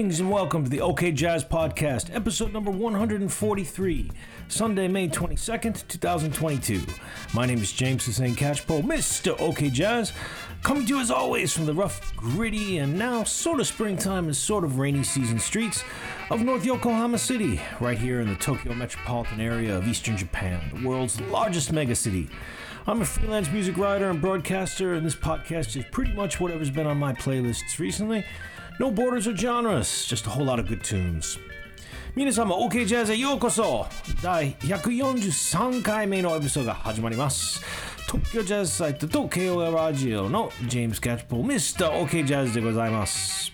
Greetings and welcome to the OK Jazz Podcast, episode number 143, Sunday, May 22nd, 2022. My name is James Hussein Catchpole, Mr. OK Jazz, coming to you as always from the rough, gritty, and now sort of springtime and sort of rainy season streets of North Yokohama City, right here in the Tokyo metropolitan area of eastern Japan, the world's largest megacity. I'm a freelance music writer and broadcaster, and this podcast is pretty much whatever's been on my playlists recently. No borders or genres, just a whole lot of good tunes. 皆様 OK ジャズへようこそ第143回目のエピソードが始まります東京ジャズサイトと KOL ラジオのジェームス・キャッチポー Mr. OK ジャズでございます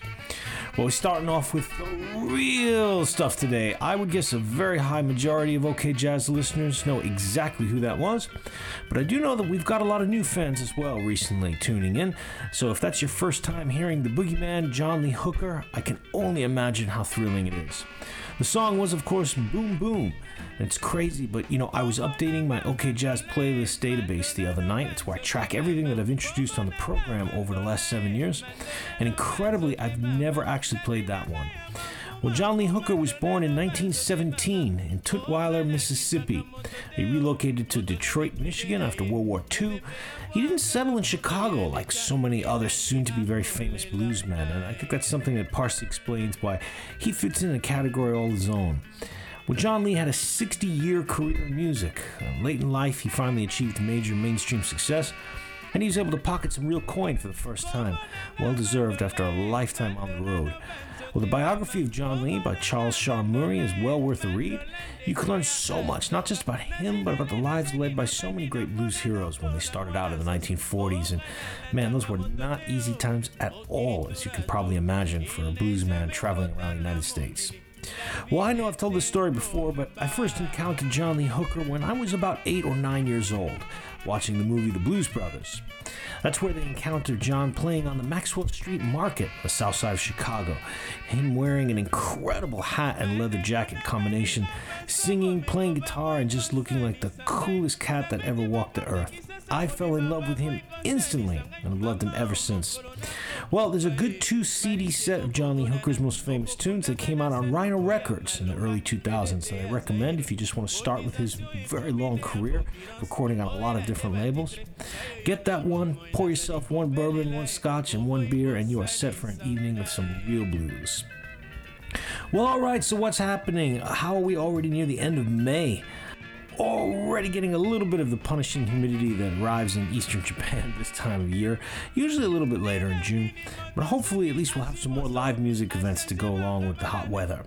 Well, we're starting off with the real stuff today. I would guess a very high majority of OK Jazz listeners know exactly who that was, but I do know that we've got a lot of new fans as well recently tuning in. So if that's your first time hearing the boogeyman John Lee Hooker, I can only imagine how thrilling it is. The song was, of course, Boom Boom. It's crazy, but you know, I was updating my OK Jazz playlist database the other night. It's where I track everything that I've introduced on the program over the last seven years. And incredibly, I've never actually played that one. Well, John Lee Hooker was born in 1917 in Tutwiler, Mississippi. He relocated to Detroit, Michigan after World War II. He didn't settle in Chicago like so many other soon to be very famous bluesmen, and I think that's something that partially explains why he fits in a category all his own. Well, John Lee had a 60 year career in music. Uh, late in life, he finally achieved major mainstream success, and he was able to pocket some real coin for the first time. Well deserved after a lifetime on the road. Well, the biography of John Lee by Charles Shaar Murray is well worth a read. You can learn so much, not just about him, but about the lives led by so many great blues heroes when they started out in the 1940s. And man, those were not easy times at all, as you can probably imagine, for a blues man traveling around the United States. Well, I know I've told this story before, but I first encountered John Lee Hooker when I was about eight or nine years old, watching the movie The Blues Brothers. That's where they encounter John playing on the Maxwell Street Market, the south side of Chicago. Him wearing an incredible hat and leather jacket combination, singing, playing guitar, and just looking like the coolest cat that ever walked the earth. I fell in love with him instantly and I've loved him ever since. Well, there's a good two CD set of John Lee Hooker's most famous tunes that came out on Rhino Records in the early 2000s that I recommend if you just want to start with his very long career, recording on a lot of different labels. Get that one, pour yourself one bourbon, one scotch, and one beer, and you are set for an evening of some real blues. Well, alright, so what's happening? How are we already near the end of May? Already getting a little bit of the punishing humidity that arrives in eastern Japan this time of year, usually a little bit later in June, but hopefully at least we'll have some more live music events to go along with the hot weather.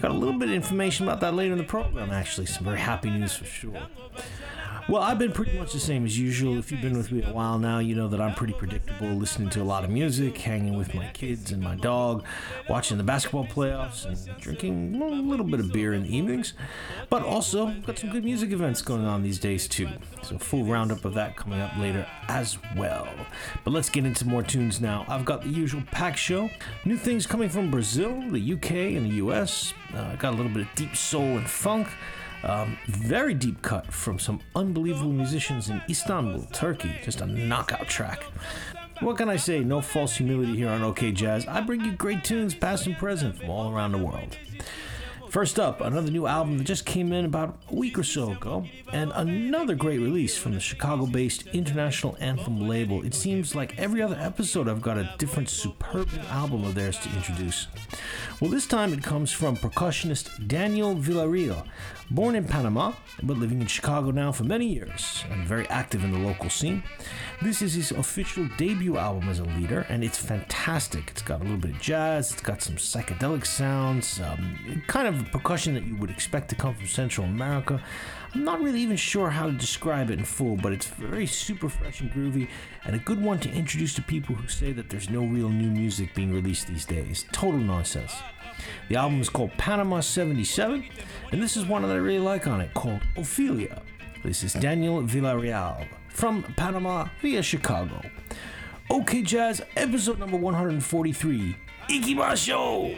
Got a little bit of information about that later in the program, actually, some very happy news for sure. Well, I've been pretty much the same as usual. If you've been with me a while now, you know that I'm pretty predictable, listening to a lot of music, hanging with my kids and my dog, watching the basketball playoffs, and drinking a little bit of beer in the evenings. But also, got some good music events going on these days too. So, full roundup of that coming up later as well. But let's get into more tunes now. I've got the usual pack show, new things coming from Brazil, the UK, and the US. Uh, got a little bit of deep soul and funk. Um, very deep cut from some unbelievable musicians in Istanbul, Turkey. Just a knockout track. What can I say? No false humility here on OK Jazz. I bring you great tunes, past and present, from all around the world. First up, another new album that just came in about a week or so ago, and another great release from the Chicago based International Anthem label. It seems like every other episode I've got a different superb album of theirs to introduce. Well, this time it comes from percussionist Daniel Villarreal, born in Panama, but living in Chicago now for many years, and very active in the local scene. This is his official debut album as a leader, and it's fantastic. It's got a little bit of jazz, it's got some psychedelic sounds, um, kind of percussion that you would expect to come from Central America. I'm not really even sure how to describe it in full, but it's very super fresh and groovy, and a good one to introduce to people who say that there's no real new music being released these days. Total nonsense. The album is called Panama 77, and this is one that I really like on it called Ophelia. This is Daniel Villarreal from Panama via Chicago. OK Jazz, episode number 143. Ikimashou!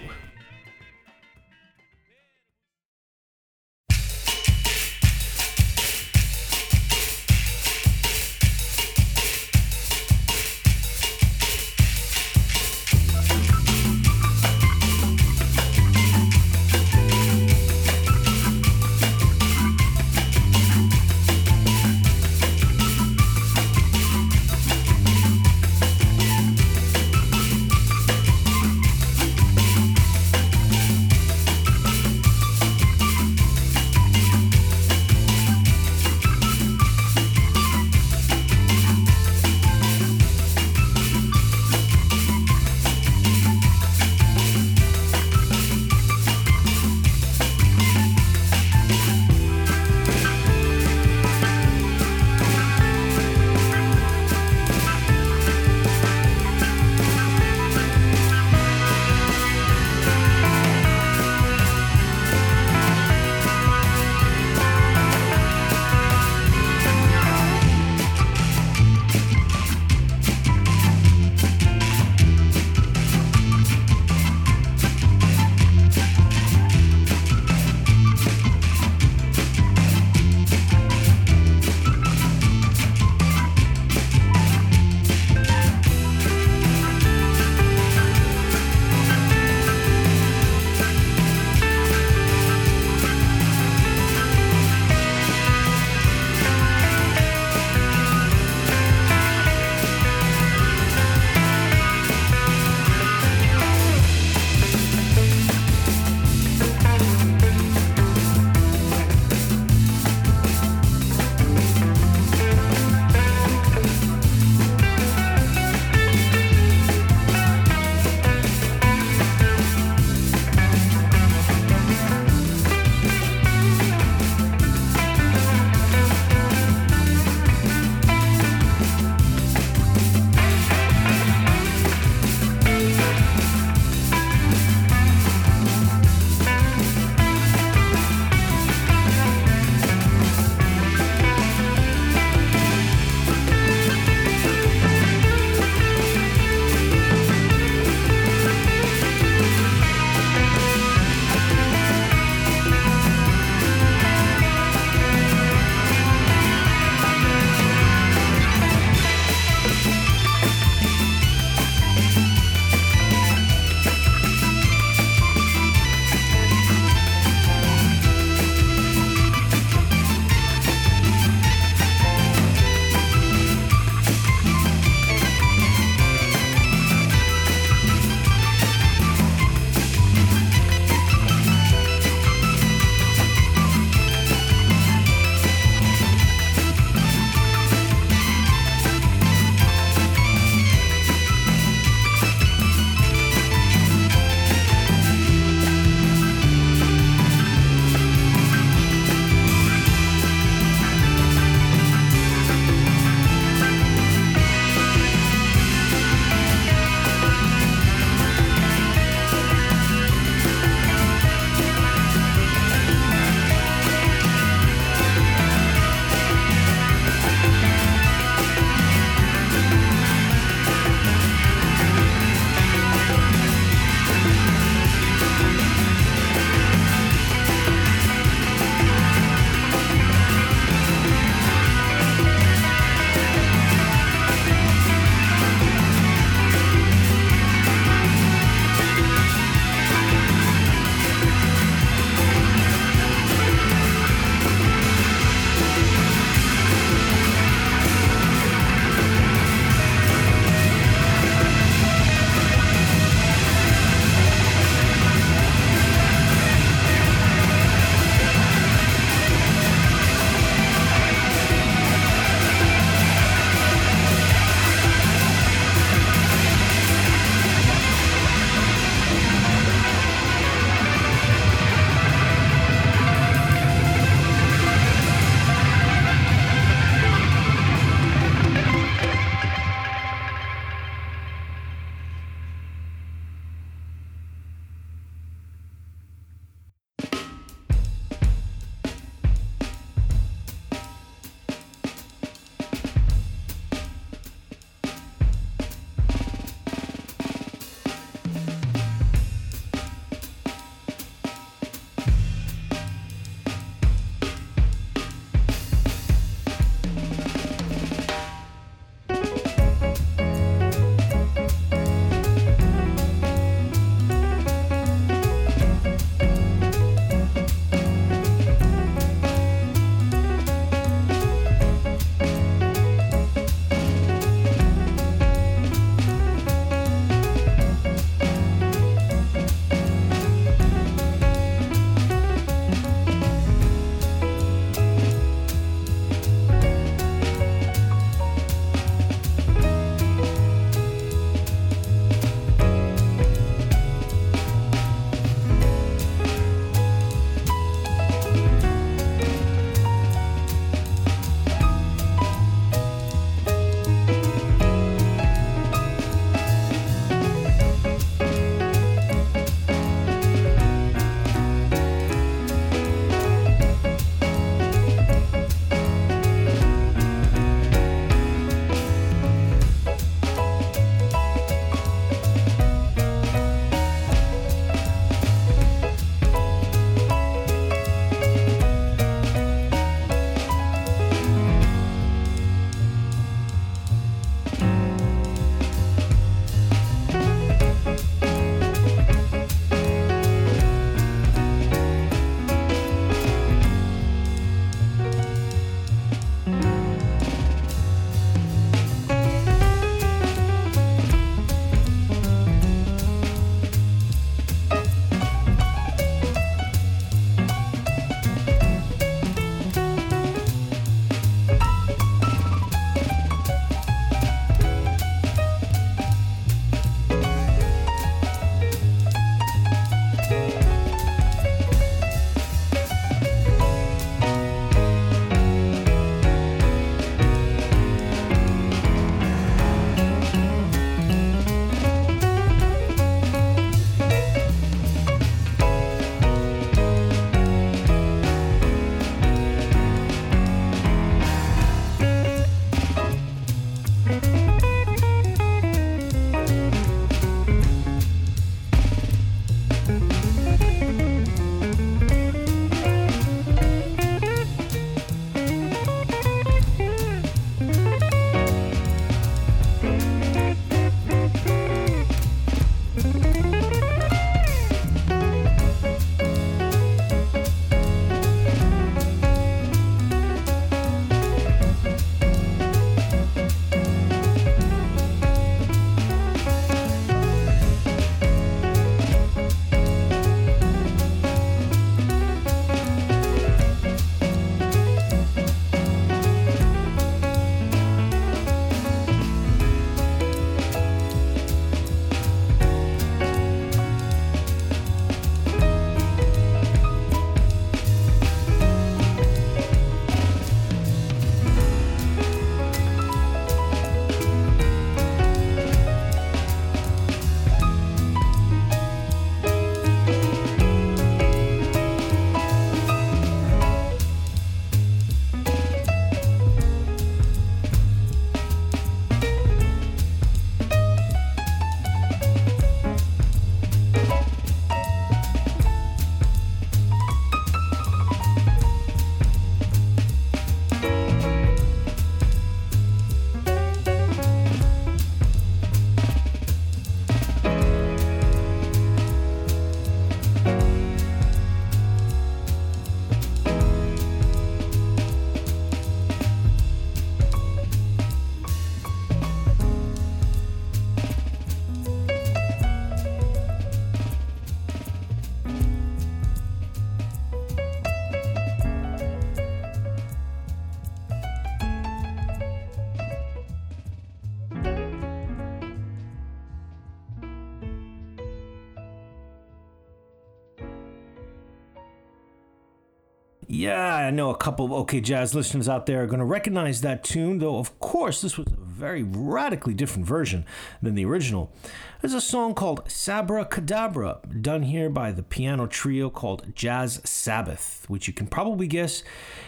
I know a couple of OK Jazz listeners out there are going to recognize that tune, though, of course, this was a very radically different version than the original. There's a song called Sabbra Cadabra, done here by the piano trio called Jazz Sabbath, which you can probably guess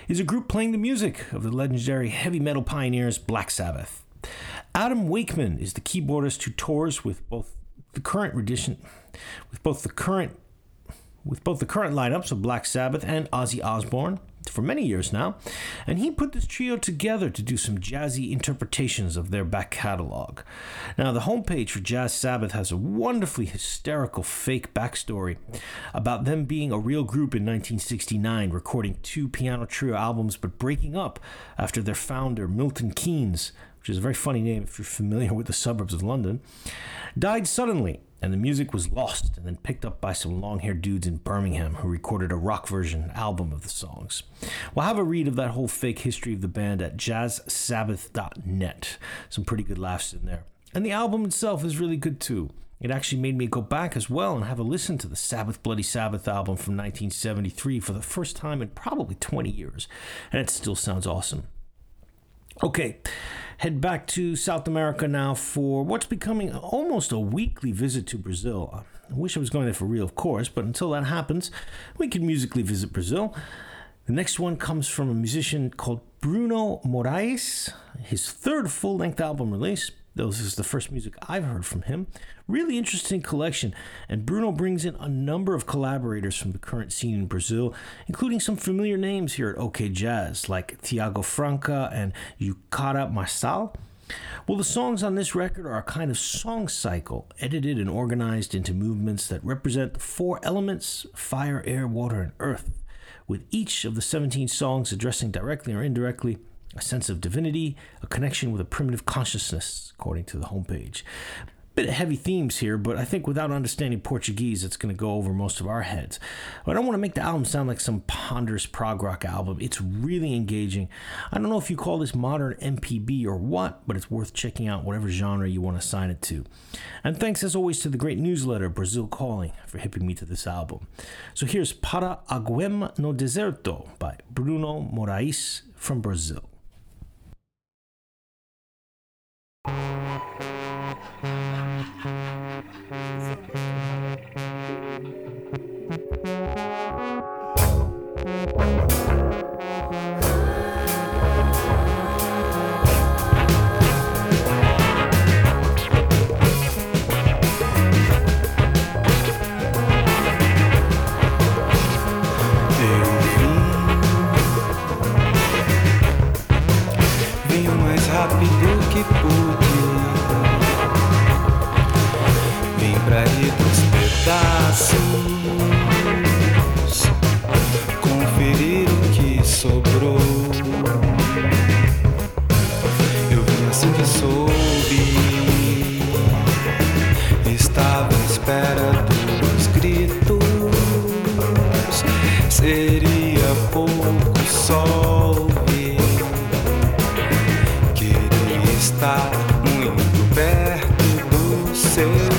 is a group playing the music of the legendary heavy metal pioneers Black Sabbath. Adam Wakeman is the keyboardist who tours with both the current edition, with both the current with both the current lineups of Black Sabbath and Ozzy Osbourne for many years now, and he put this trio together to do some jazzy interpretations of their back catalog. Now, the homepage for Jazz Sabbath has a wonderfully hysterical fake backstory about them being a real group in 1969, recording two piano trio albums but breaking up after their founder, Milton Keynes, which is a very funny name if you're familiar with the suburbs of London, died suddenly and the music was lost and then picked up by some long haired dudes in Birmingham who recorded a rock version album of the songs. We'll have a read of that whole fake history of the band at jazzsabbath.net. Some pretty good laughs in there. And the album itself is really good too. It actually made me go back as well and have a listen to the Sabbath Bloody Sabbath album from 1973 for the first time in probably 20 years, and it still sounds awesome. Okay, head back to South America now for what's becoming almost a weekly visit to Brazil. I wish I was going there for real, of course, but until that happens, we can musically visit Brazil. The next one comes from a musician called Bruno Moraes, his third full length album release. This is the first music I've heard from him. Really interesting collection, and Bruno brings in a number of collaborators from the current scene in Brazil, including some familiar names here at OK Jazz, like Thiago Franca and Juçara Marçal. Well, the songs on this record are a kind of song cycle, edited and organized into movements that represent the four elements fire, air, water, and earth, with each of the 17 songs addressing directly or indirectly a sense of divinity, a connection with a primitive consciousness, according to the homepage. Bit of heavy themes here, but I think without understanding Portuguese, it's going to go over most of our heads. But I don't want to make the album sound like some ponderous prog rock album. It's really engaging. I don't know if you call this modern MPB or what, but it's worth checking out whatever genre you want to assign it to. And thanks as always to the great newsletter Brazil Calling for hipping me to this album. So here's Para Aguem no Deserto by Bruno Moraes from Brazil. Thank you. say.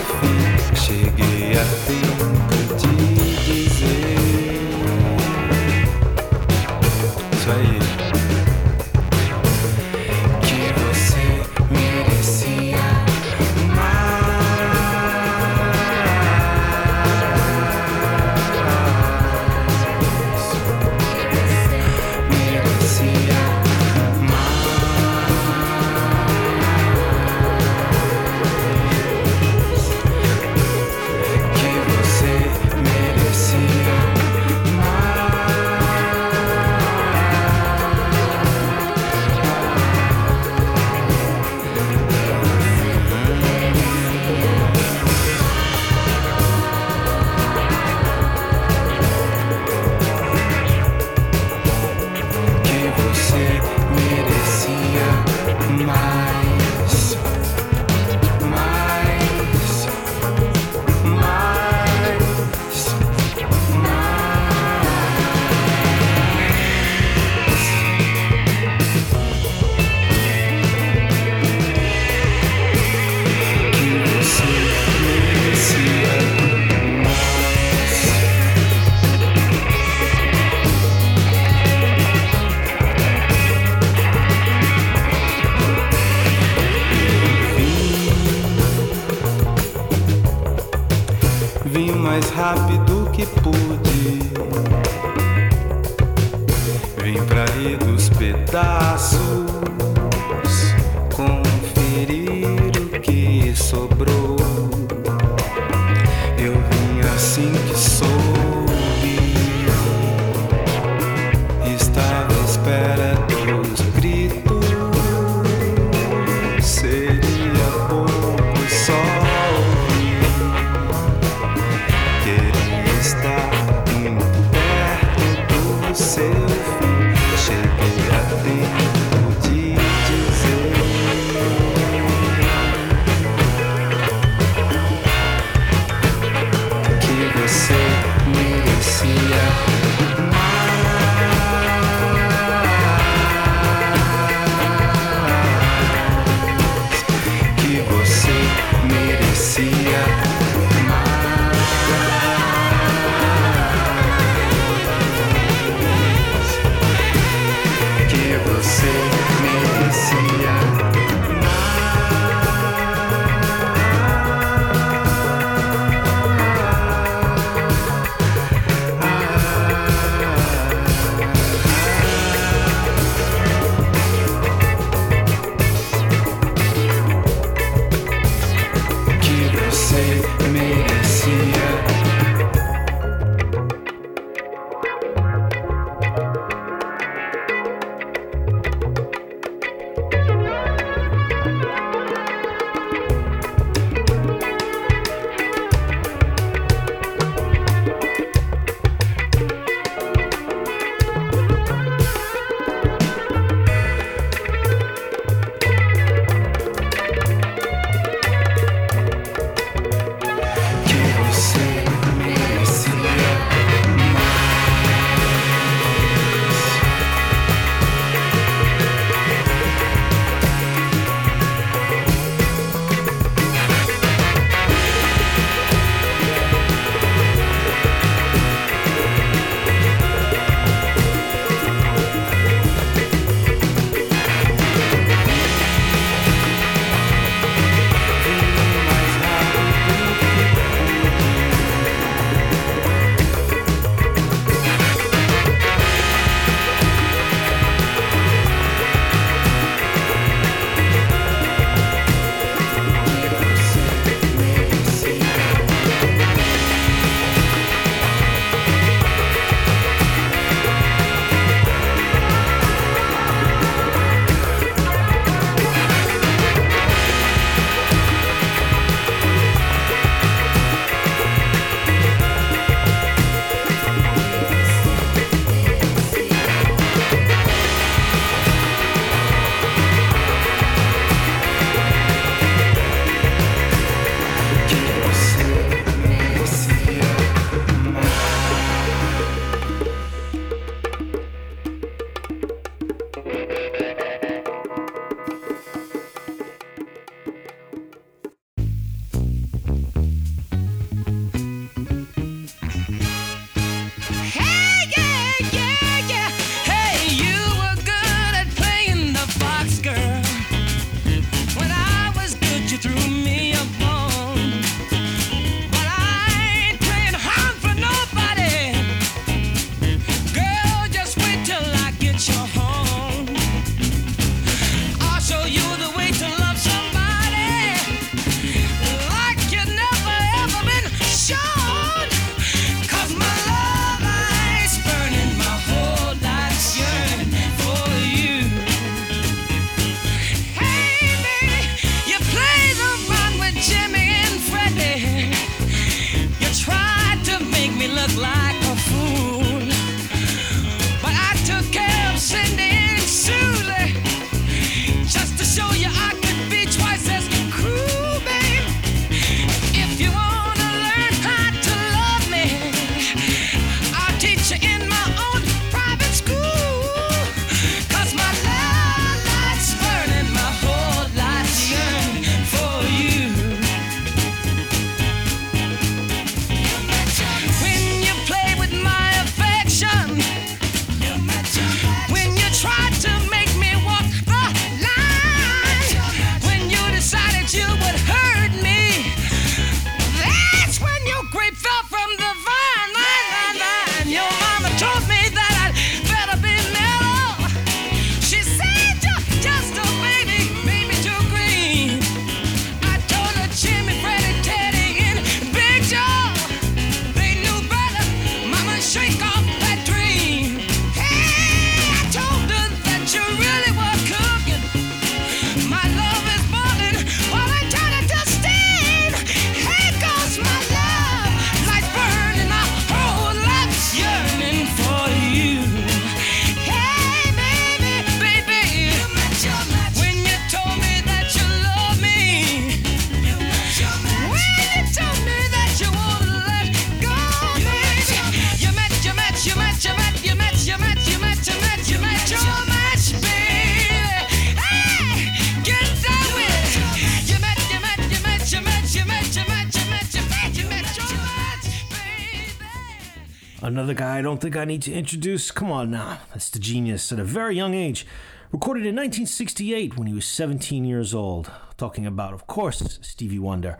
I don't think I need to introduce. Come on now. That's the genius at a very young age. Recorded in 1968 when he was 17 years old. Talking about, of course, Stevie Wonder,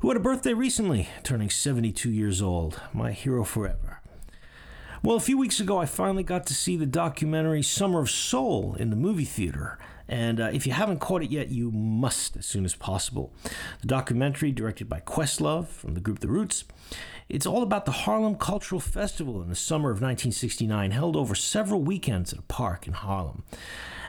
who had a birthday recently, turning 72 years old. My hero forever. Well, a few weeks ago, I finally got to see the documentary Summer of Soul in the movie theater. And uh, if you haven't caught it yet, you must as soon as possible. The documentary, directed by Questlove from the group The Roots, it's all about the Harlem Cultural Festival in the summer of 1969, held over several weekends at a park in Harlem.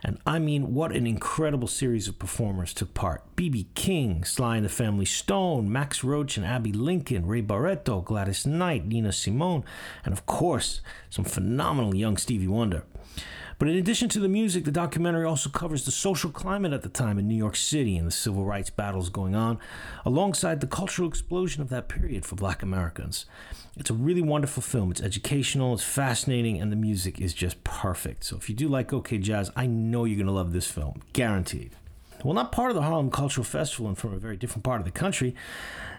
And I mean, what an incredible series of performers took part. B.B. King, Sly and the Family Stone, Max Roach and Abbey Lincoln, Ray Barretto, Gladys Knight, Nina Simone, and of course, some phenomenal young Stevie Wonder. But in addition to the music, the documentary also covers the social climate at the time in New York City and the civil rights battles going on, alongside the cultural explosion of that period for black Americans. It's a really wonderful film. It's educational, it's fascinating, and the music is just perfect. So if you do like OK Jazz, I know you're going to love this film. Guaranteed. Well, not part of the Harlem Cultural Festival and from a very different part of the country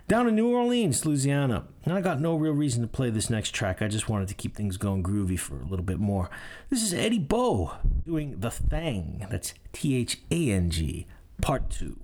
down in New Orleans, Louisiana. And I got no real reason to play this next track. I just wanted to keep things going groovy for a little bit more. This is Eddie Bo doing The Thang. That's T H A N G, part two.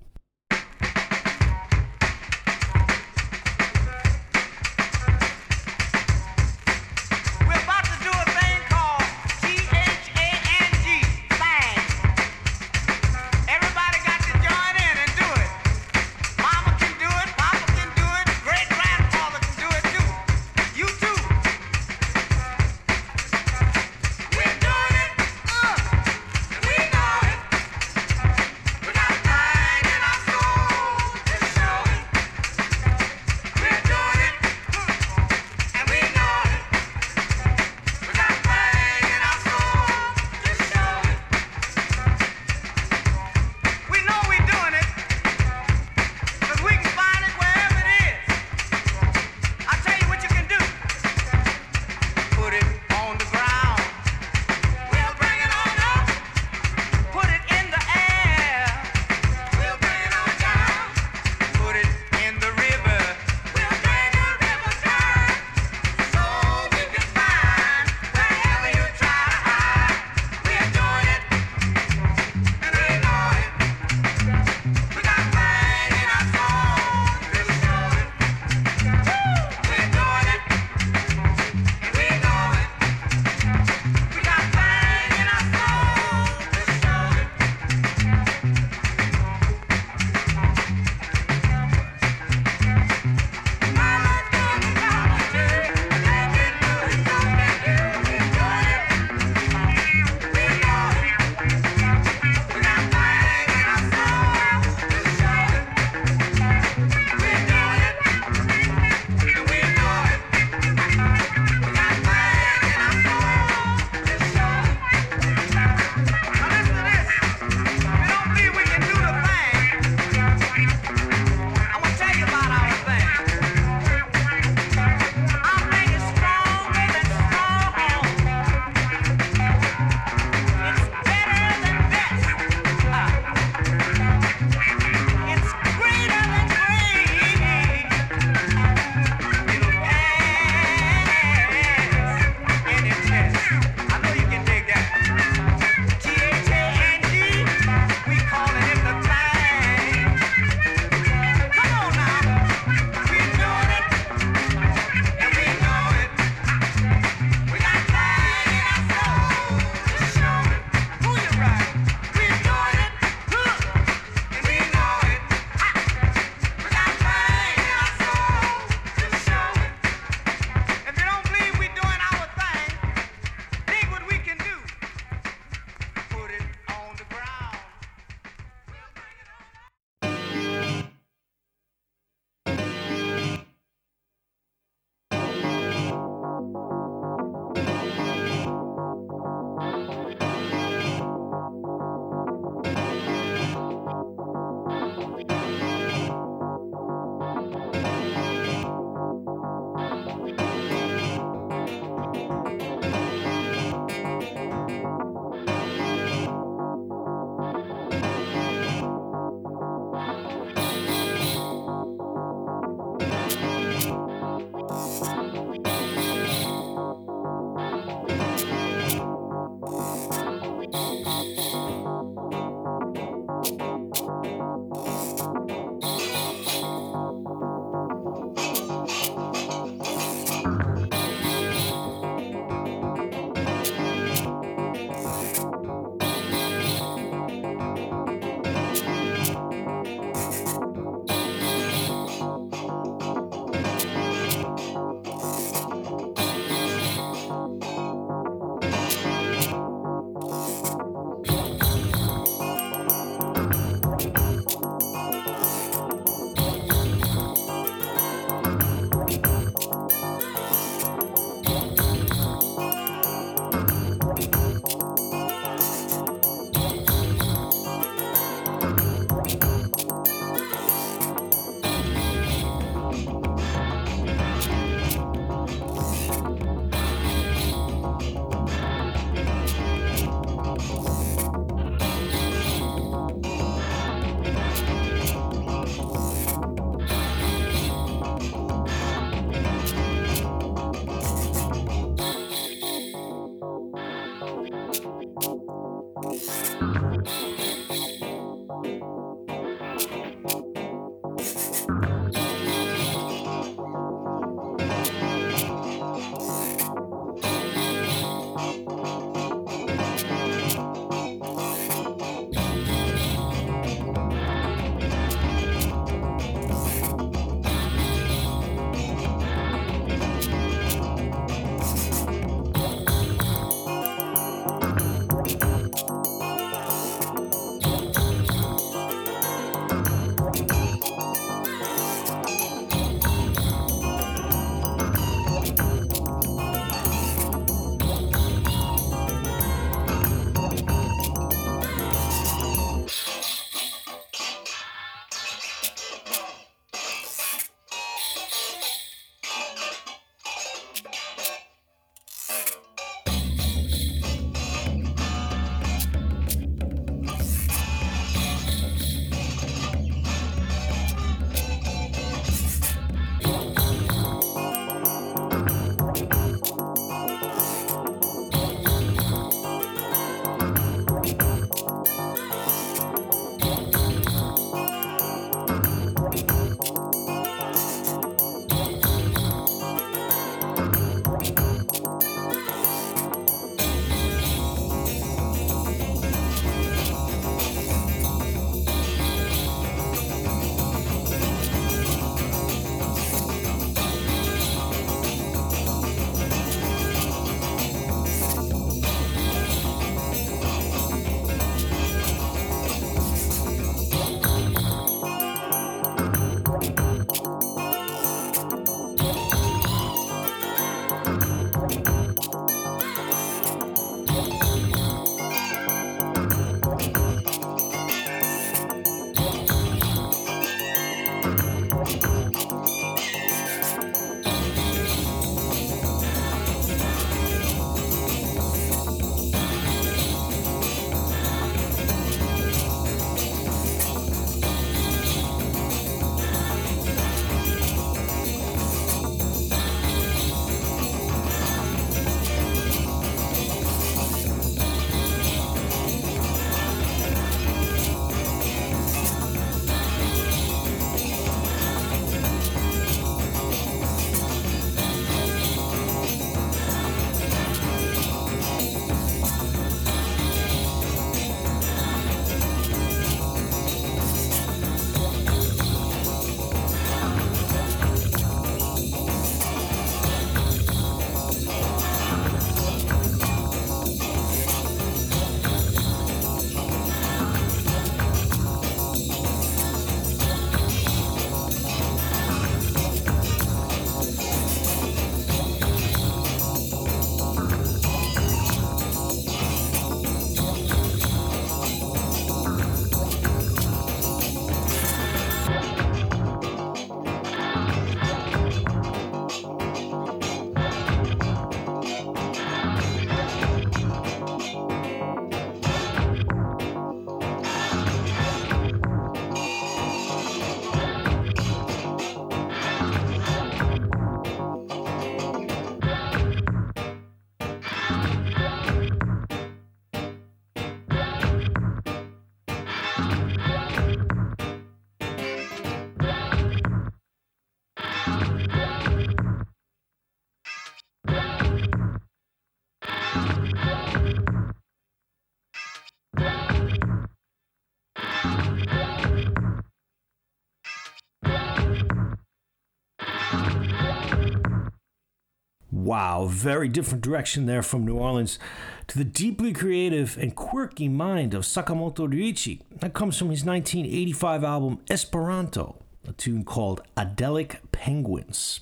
Wow, very different direction there from New Orleans to the deeply creative and quirky mind of Sakamoto Ryuichi. That comes from his 1985 album Esperanto, a tune called Adelic Penguins.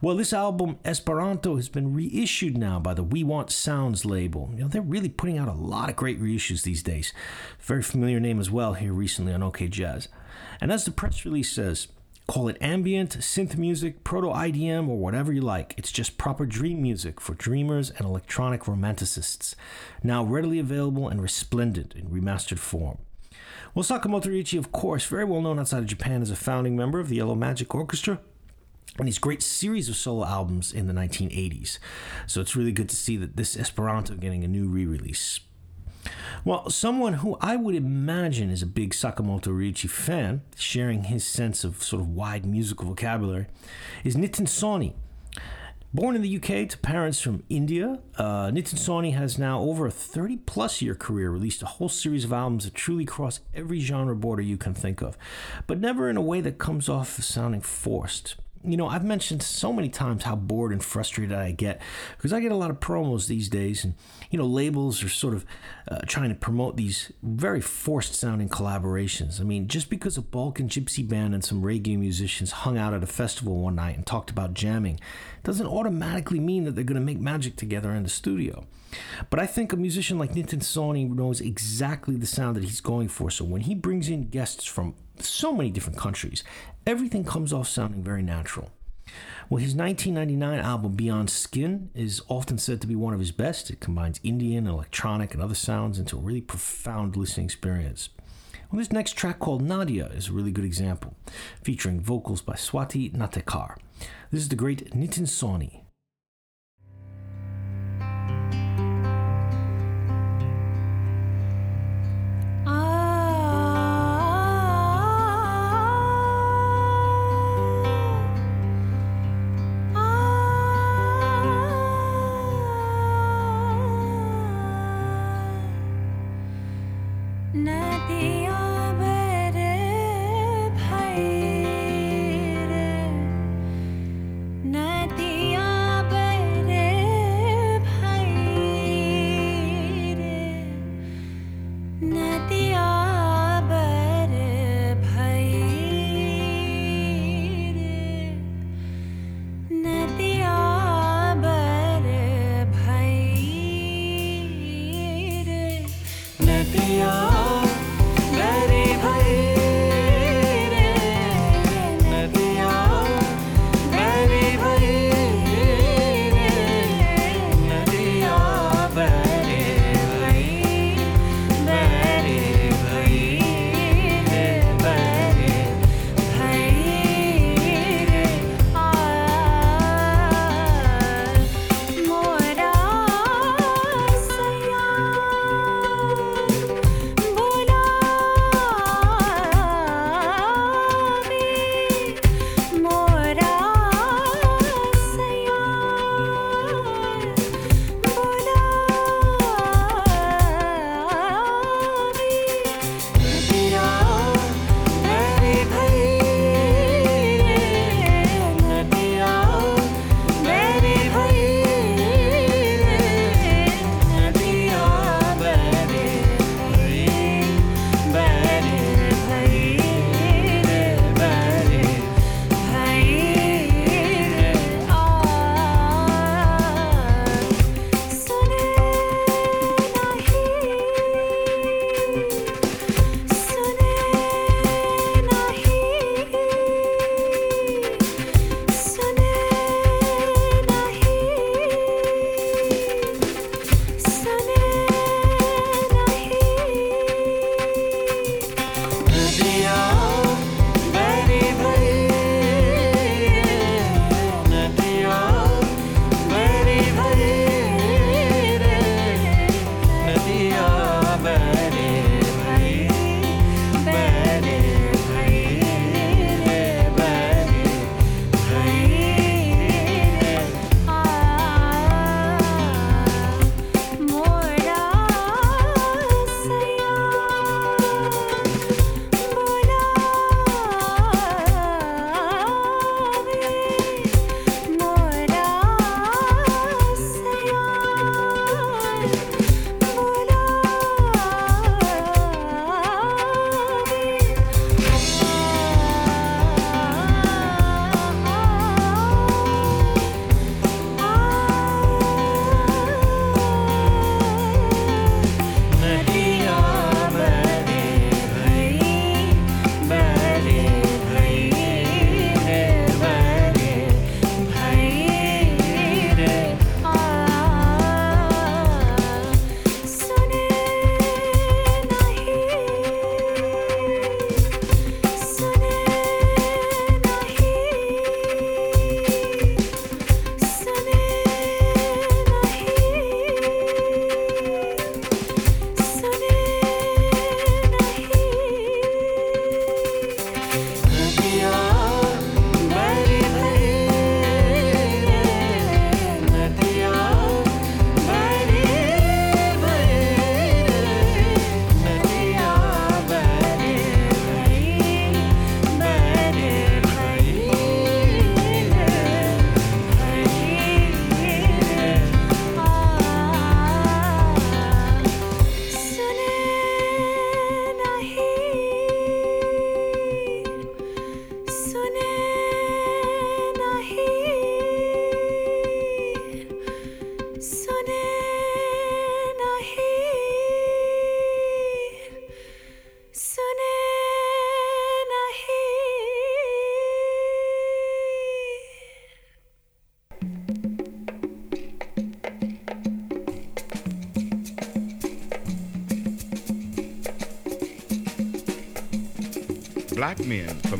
Well, this album, Esperanto, has been reissued now by the We Want Sounds label. You know, they're really putting out a lot of great reissues these days. Very familiar name as well here recently on OK Jazz. And as the press release says, Call it ambient, synth music, proto IDM, or whatever you like. It's just proper dream music for dreamers and electronic romanticists. Now readily available and resplendent in remastered form. Well, Sakamoto Ryuichi, of course, very well known outside of Japan as a founding member of the Yellow Magic Orchestra and his great series of solo albums in the 1980s. So it's really good to see that this Esperanto getting a new re release. Well, someone who I would imagine is a big Sakamoto Ryuichi fan, sharing his sense of sort of wide musical vocabulary, is Nitin Sawhney. Born in the UK to parents from India, uh, Nitin Sawhney has now over a 30 plus year career, released a whole series of albums that truly cross every genre border you can think of, but never in a way that comes off as sounding forced you know, I've mentioned so many times how bored and frustrated I get because I get a lot of promos these days, and you know, labels are sort of uh, trying to promote these very forced sounding collaborations. I mean, just because a Balkan gypsy band and some reggae musicians hung out at a festival one night and talked about jamming doesn't automatically mean that they're going to make magic together in the studio. But I think a musician like Nitin Sawhney knows exactly the sound that he's going for. So when he brings in guests from so many different countries, everything comes off sounding very natural. Well, his 1999 album Beyond Skin is often said to be one of his best. It combines Indian, electronic, and other sounds into a really profound listening experience. Well, this next track called Nadia is a really good example, featuring vocals by Swati Natekar. This is the great Nitin Sawhney.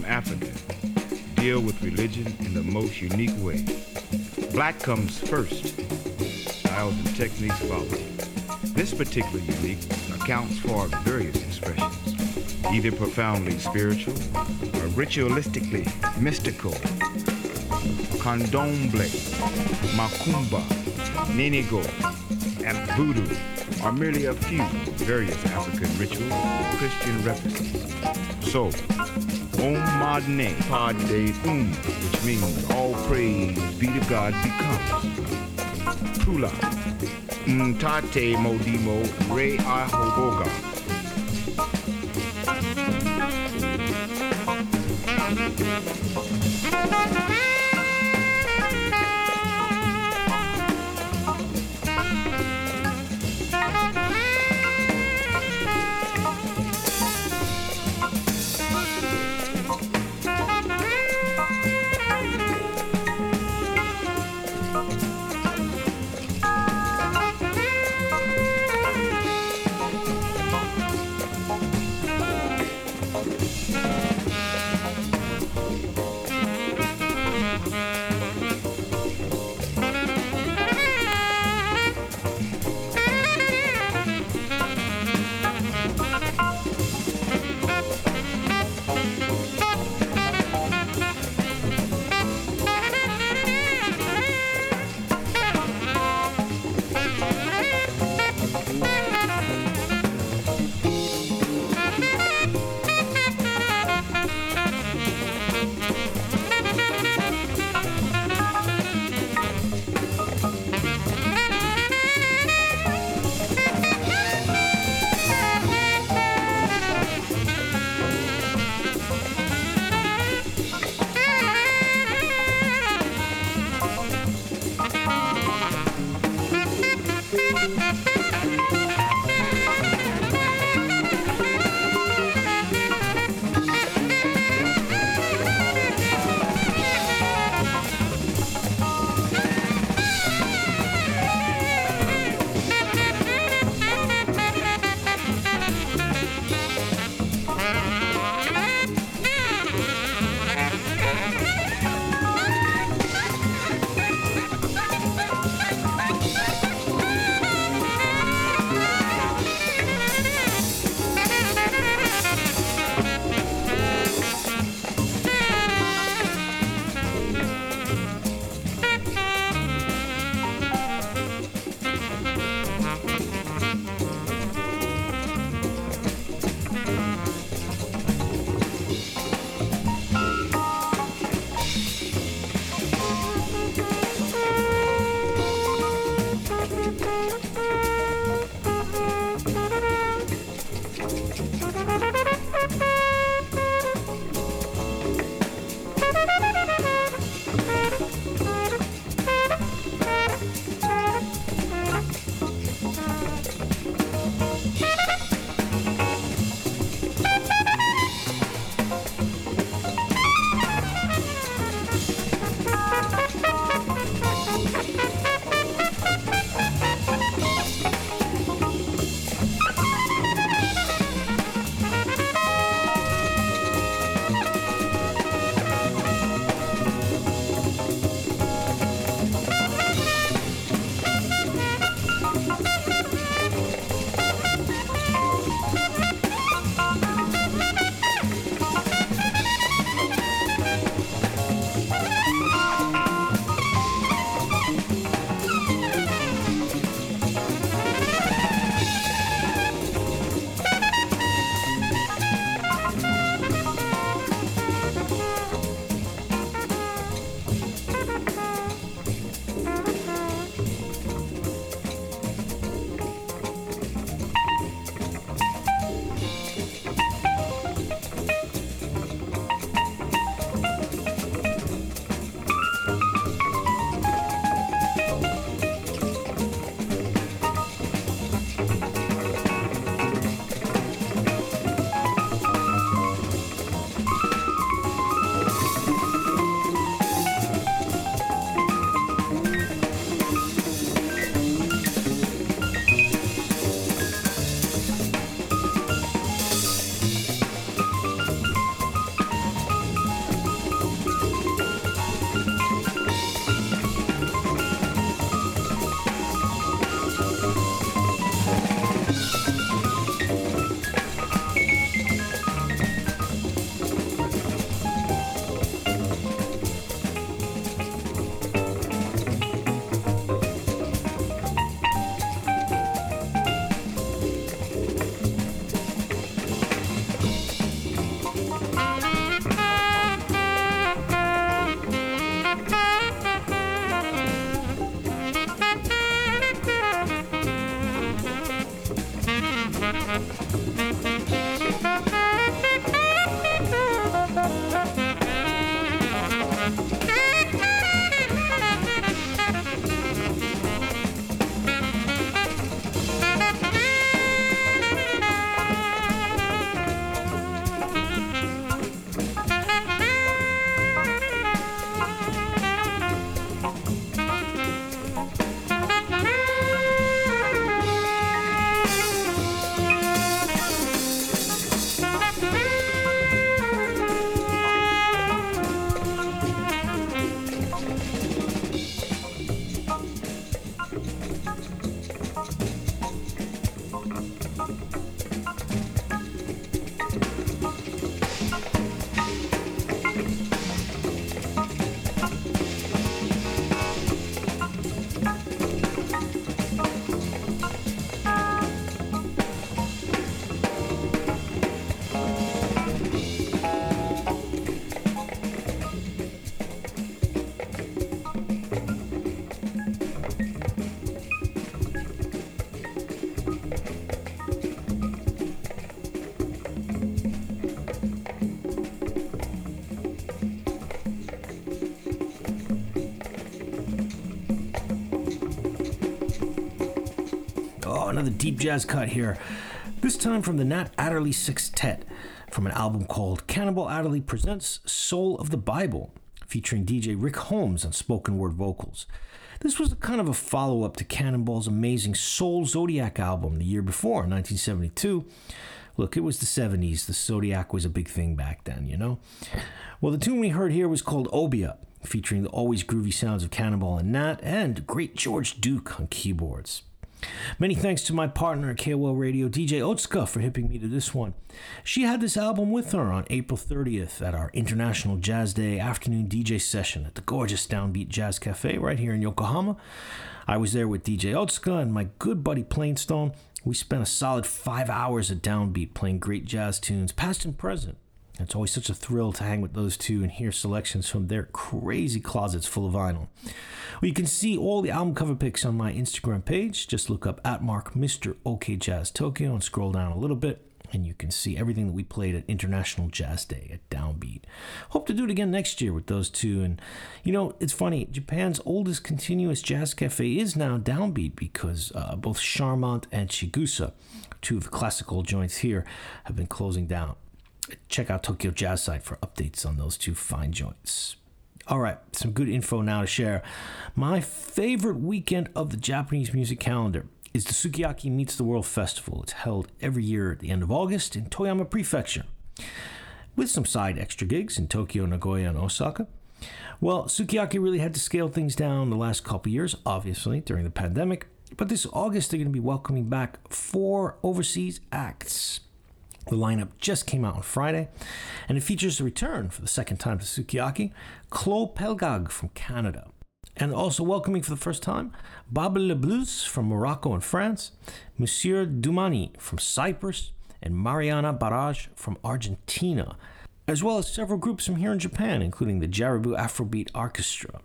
Africa deal with religion in the most unique way. Black comes first, styles and techniques follow. This particular unique accounts for various expressions, either profoundly spiritual or ritualistically mystical. Candomblé, Macumba, Ninigo, and Voodoo are merely a few various African rituals with Christian references. So, Podne, Podne Um, which means all praise be to God becomes. Tula, Mtate Modimo, Re Ahoboga. Thank deep jazz cut here. This time from the Nat Adderley Sextet, from an album called Cannonball Adderley Presents Soul of the Bible, featuring DJ Rick Holmes on spoken word vocals. This was kind of a follow up to Cannonball's amazing Soul Zodiac album the year before, 1972. Look, it was the 70s. The Zodiac was a big thing back then, you know? Well, the tune we heard here was called Obia, featuring the always groovy sounds of Cannonball and Nat, and great George Duke on keyboards. Many thanks to my partner at KOL Radio, DJ Otska, for hipping me to this one. She had this album with her on April 30th at our International Jazz Day afternoon DJ session at the gorgeous Downbeat Jazz Cafe right here in Yokohama. I was there with DJ Otska and my good buddy Plainstone. We spent a solid five hours at Downbeat playing great jazz tunes, past and present. It's always such a thrill to hang with those two and hear selections from their crazy closets full of vinyl. Well, you can see all the album cover pics on my Instagram page. Just look up at Mark Mr. OK Jazz Tokyo and scroll down a little bit, and you can see everything that we played at International Jazz Day at Downbeat. Hope to do it again next year with those two. And you know, it's funny, Japan's oldest continuous jazz cafe is now Downbeat because uh, both Charmant and Chigusa, two of the classical joints here, have been closing down check out Tokyo Jazz Site for updates on those two fine joints. All right, some good info now to share. My favorite weekend of the Japanese music calendar is the Sukiyaki Meets the World Festival. It's held every year at the end of August in Toyama Prefecture, with some side extra gigs in Tokyo, Nagoya, and Osaka. Well, Sukiyaki really had to scale things down the last couple years, obviously, during the pandemic. But this August, they're going to be welcoming back four overseas acts. The lineup just came out on Friday, and it features the return for the second time to Sukiyaki, Klô Pelgag from Canada. And also welcoming for the first time, Bab L' Bluz from Morocco and France, Monsieur Doumani from Cyprus, and Mariana Baraj from Argentina, as well as several groups from here in Japan, including the Jaribu Afrobeat Orchestra.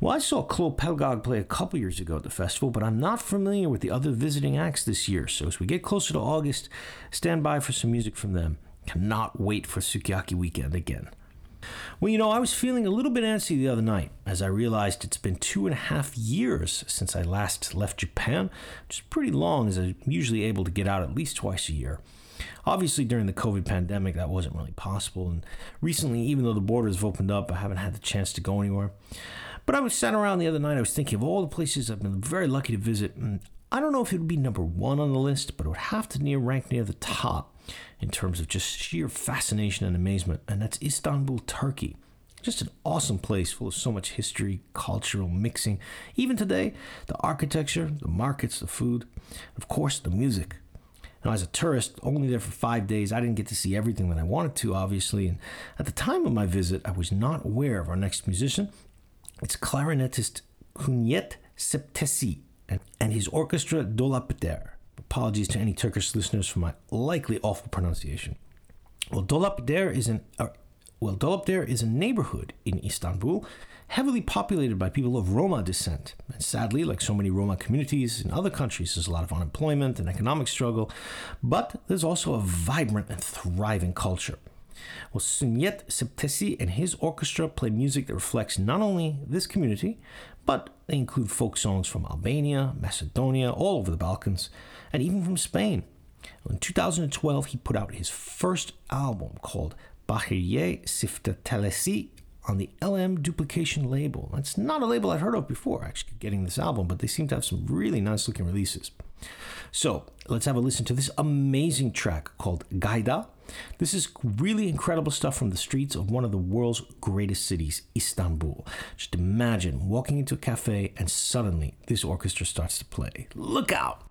Well, I saw Klô Pelgag play a couple years ago at the festival, but I'm not familiar with the other visiting acts this year. So as we get closer to August, stand by for some music from them. Cannot wait for Sukiyaki weekend again. Well, you know, I was feeling a little bit antsy the other night as I realized it's been two and a half years since I last left Japan, which is pretty long as I'm usually able to get out at least twice a year. Obviously, during the COVID pandemic, that wasn't really possible. And recently, even though the borders have opened up, I haven't had the chance to go anywhere. But I was sat around the other night, I was thinking of all the places I've been very lucky to visit. And I don't know if it would be number one on the list, but it would have to near rank near the top in terms of just sheer fascination and amazement. And that's Istanbul, Turkey. Just an awesome place full of so much history, cultural mixing. Even today, the architecture, the markets, the food, of course, the music. Now, as a tourist, only there for five days, I didn't get to see everything that I wanted to, obviously. And at the time of my visit, I was not aware of our next musician. It's clarinetist Cüneyt Sepetçi and, and his orchestra Dolapder. Apologies to any Turkish listeners for my likely awful pronunciation. Well, Dolapder is an uh, well, Dolapdere is a neighborhood in Istanbul, heavily populated by people of Roma descent. And sadly, like so many Roma communities in other countries, there's a lot of unemployment and economic struggle, but there's also a vibrant and thriving culture. Well, Cüneyt Sepetçi and his orchestra play music that reflects not only this community, but they include folk songs from Albania, Macedonia, all over the Balkans, and even from Spain. In 2012, he put out his first album called Bahriye Siftetelesi on the LM Duplication label. That's not a label I'd heard of before, actually, getting this album, but they seem to have some really nice looking releases. So let's have a listen to this amazing track called Gaida. This is really incredible stuff from the streets of one of the world's greatest cities, Istanbul. Just imagine walking into a cafe and suddenly this orchestra starts to play. Look out!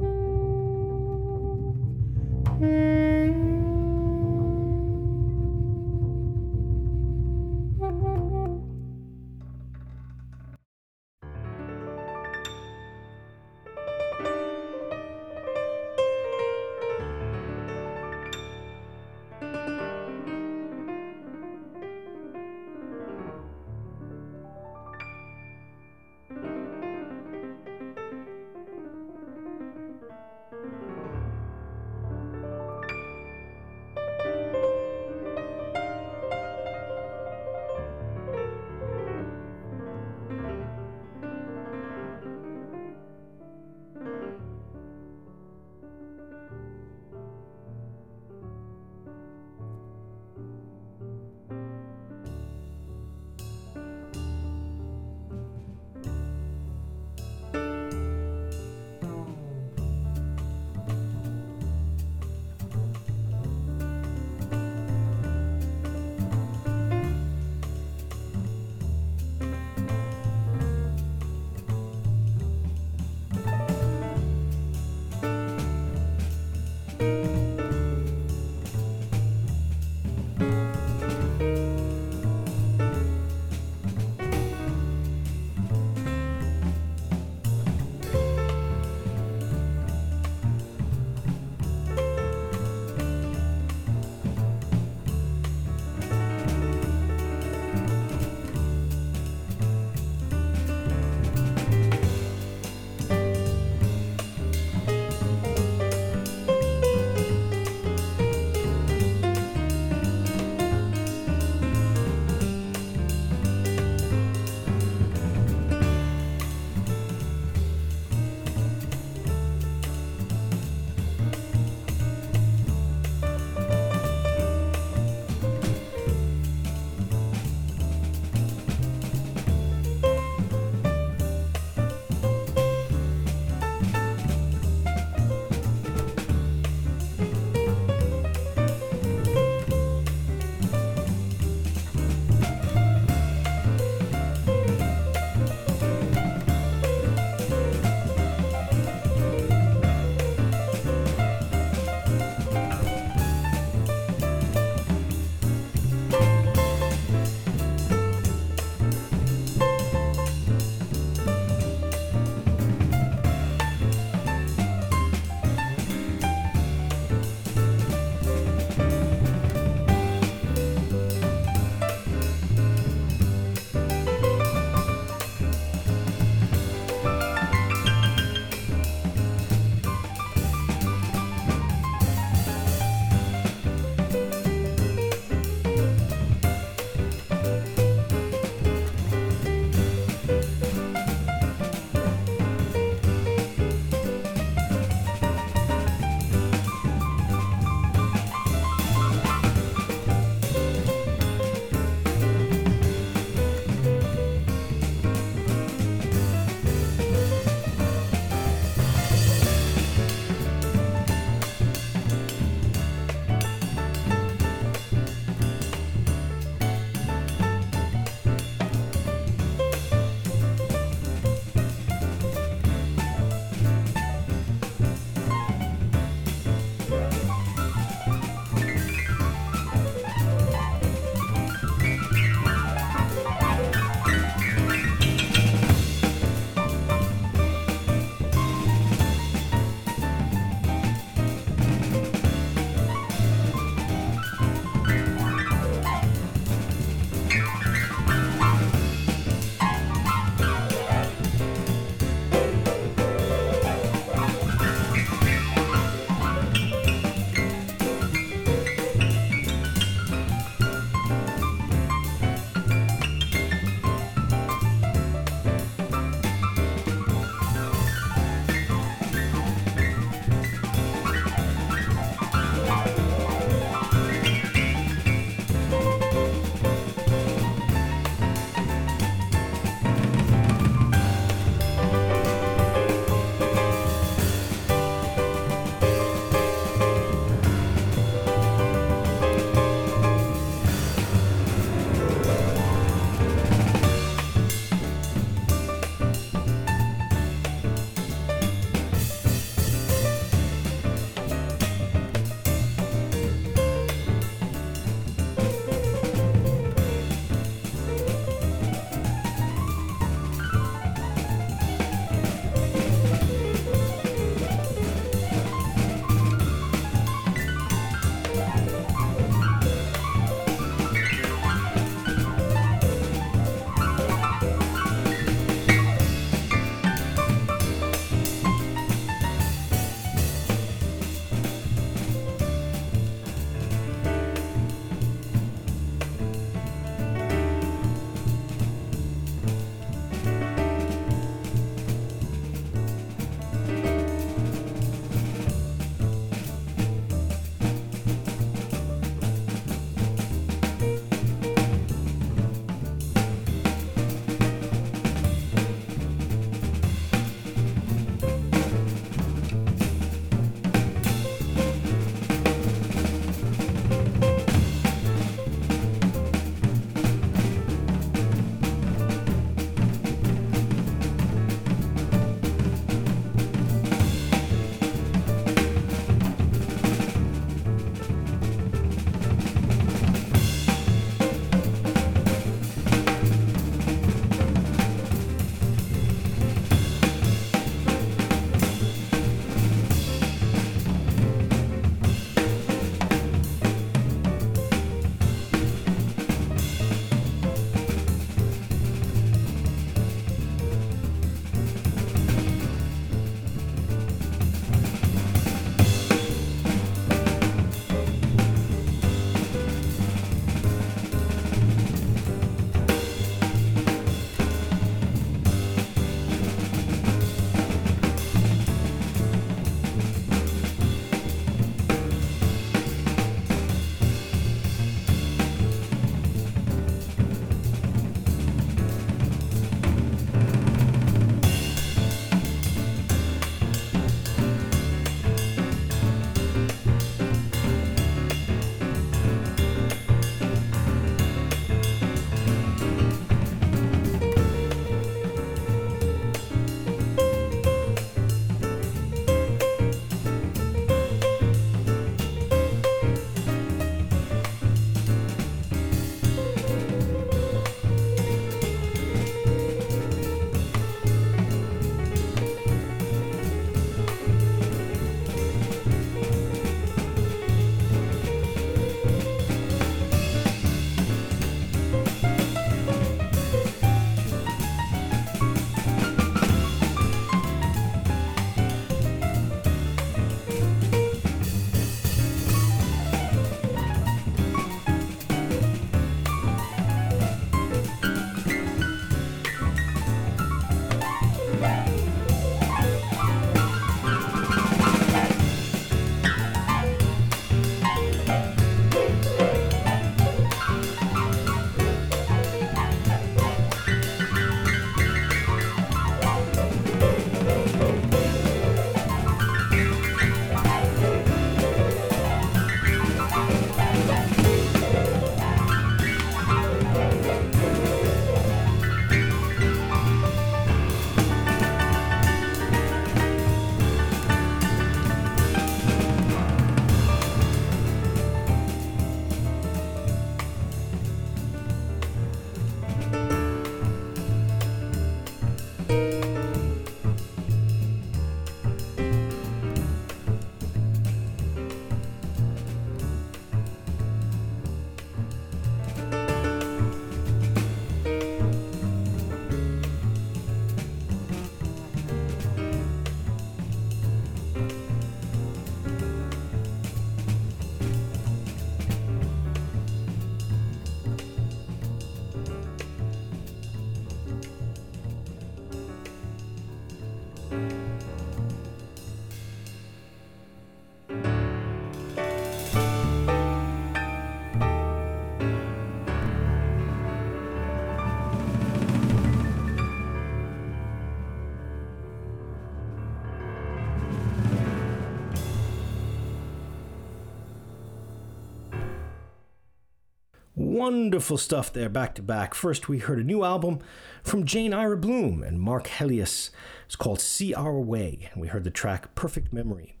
Wonderful stuff there, back to back. First, we heard a new album from Jane Ira Bloom and Mark Helias. It's called See Our Way, and we heard the track Perfect Memory.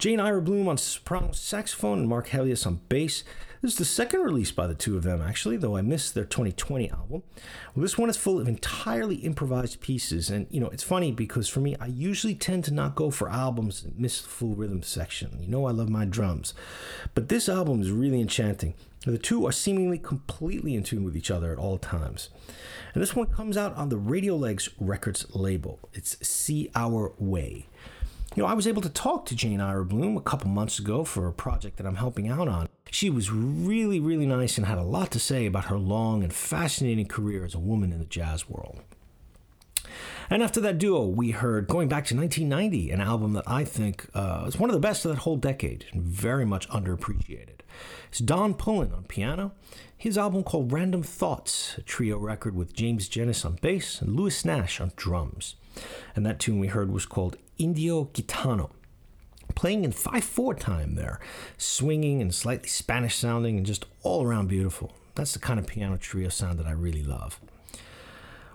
Jane Ira Bloom on soprano saxophone and Mark Helias on bass. This is the second release by the two of them, actually, though I missed their 2020 album. Well, this one is full of entirely improvised pieces, and you know, it's funny because for me, I usually tend to not go for albums that miss the full rhythm section. You know, I love my drums, but this album is really enchanting. The two are seemingly completely in tune with each other at all times. And this one comes out on the Radio Legs Records label. It's See Our Way. You know, I was able to talk to Jane Ira Bloom a couple months ago for a project that I'm helping out on. She was really, really nice and had a lot to say about her long and fascinating career as a woman in the jazz world. And after that duo, we heard Going Back to 1990, an album that I think uh, is one of the best of that whole decade and very much underappreciated. It's Don Pullen on piano, his album called Random Thoughts, a trio record with James Genus on bass and Lewis Nash on drums. And that tune we heard was called Indio Gitano. Playing in 5 4 time there, swinging and slightly Spanish sounding and just all around beautiful. That's the kind of piano trio sound that I really love.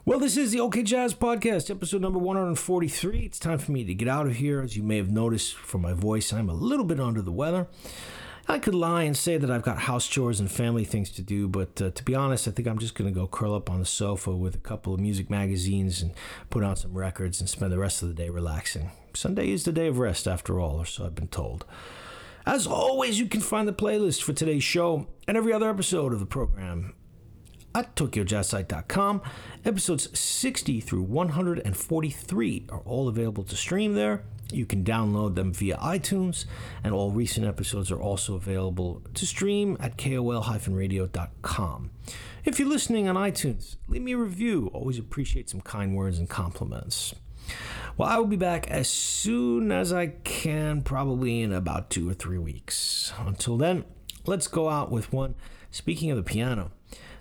Well, this is the OK Jazz Podcast, episode number 143. It's time for me to get out of here. As you may have noticed from my voice, I'm a little bit under the weather. I could lie and say that I've got house chores and family things to do, but uh, to be honest, I think I'm just going to go curl up on the sofa with a couple of music magazines and put on some records and spend the rest of the day relaxing. Sunday is the day of rest, after all, or so I've been told. As always, you can find the playlist for today's show and every other episode of the program at TokyoJazzSite.com. Episodes 60 through 143 are all available to stream there. You can download them via iTunes, and all recent episodes are also available to stream at kol-radio.com. If you're listening on iTunes, leave me a review. Always appreciate some kind words and compliments. Well, I will be back as soon as I can, probably in about two or three weeks. Until then, let's go out with one. Speaking of the piano,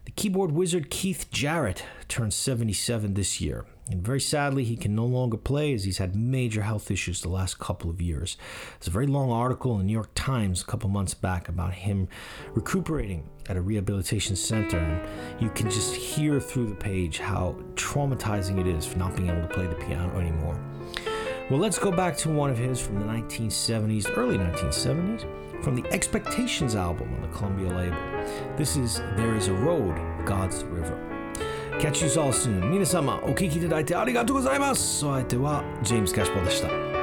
the keyboard wizard Keith Jarrett turns 77 this year. And very sadly, he can no longer play as he's had major health issues the last couple of years. There's a very long article in the New York Times a couple months back about him recuperating at a rehabilitation center. And you can just hear through the page how traumatizing it is for not being able to play the piano anymore. Well, let's go back to one of his from the 1970s, early 1970s, from the Expectations album on the Columbia label. This is There Is a Road, God's River. Catch you all soon. 皆様、お聞きいただいてありがとうございます。お相手は、ジェームス・キャシポーでした。